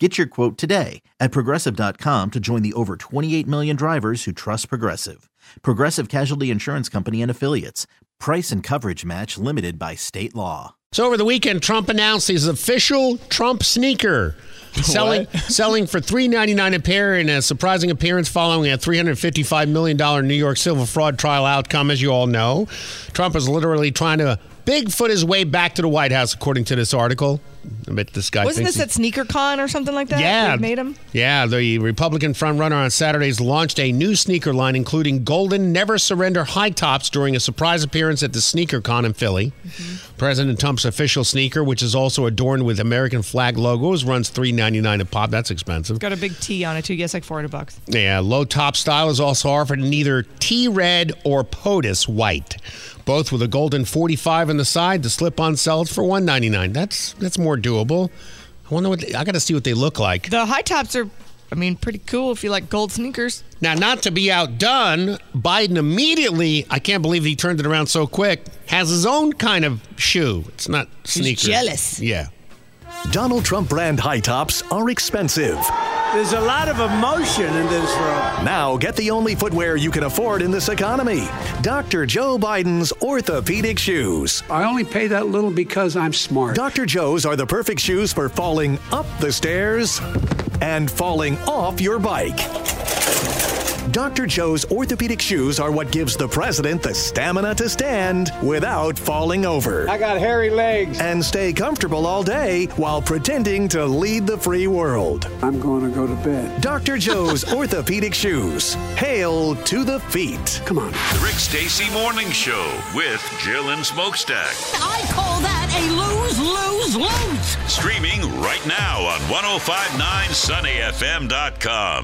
Get your quote today at progressive.com to join the over 28 million drivers who trust Progressive. Progressive Casualty Insurance Company and Affiliates. Price and coverage match limited by state law. So over the weekend, Trump announced his official Trump sneaker. Selling selling for three ninety nine a pair in a surprising appearance following a three hundred fifty five million dollar New York civil fraud trial outcome, as you all know. Trump is literally trying to Bigfoot his way back to the White House, according to this article. I bet this guy Wasn't this at SneakerCon or something like that? yeah, They made him. Yeah, the Republican frontrunner on Saturdays launched a new sneaker line, including golden Never Surrender high tops during a surprise appearance at the Sneaker Con in Philly. Mm-hmm. President Trump's official sneaker, which is also adorned with American flag logos, runs three ninety nine a pop. That's expensive. Got a big T on it too. Yes, like four hundred bucks. Yeah, low top style is also offered in either T red or POTUS white, both with a golden 45 on the side. The slip on sells for 199. That's that's more doable. I wonder what they, I got to see what they look like. The high tops are, I mean, pretty cool if you like gold sneakers. Now, not to be outdone, Biden immediately, I can't believe he turned it around so quick, has his own kind of shoe. It's not sneakers. jealous. Yeah. Donald Trump brand high tops are expensive. There's a lot of emotion in this room. Now get the only footwear you can afford in this economy. Dr. Joe Biden's orthopedic shoes. I only pay that little because I'm smart. Dr. Joe's are the perfect shoes for falling up the stairs and falling off your bike. Dr. Joe's orthopedic shoes are what gives the president the stamina to stand without falling over. I got hairy legs. And stay comfortable all day while pretending to lead the free world. I'm going to go to bed. Dr. Joe's orthopedic shoes. Hail to the feet. Come on. The Rick Stacy Morning Show with Jill and Smokestack. I call that a lose, lose, lose. Streaming right now on 1059sunnyfm.com.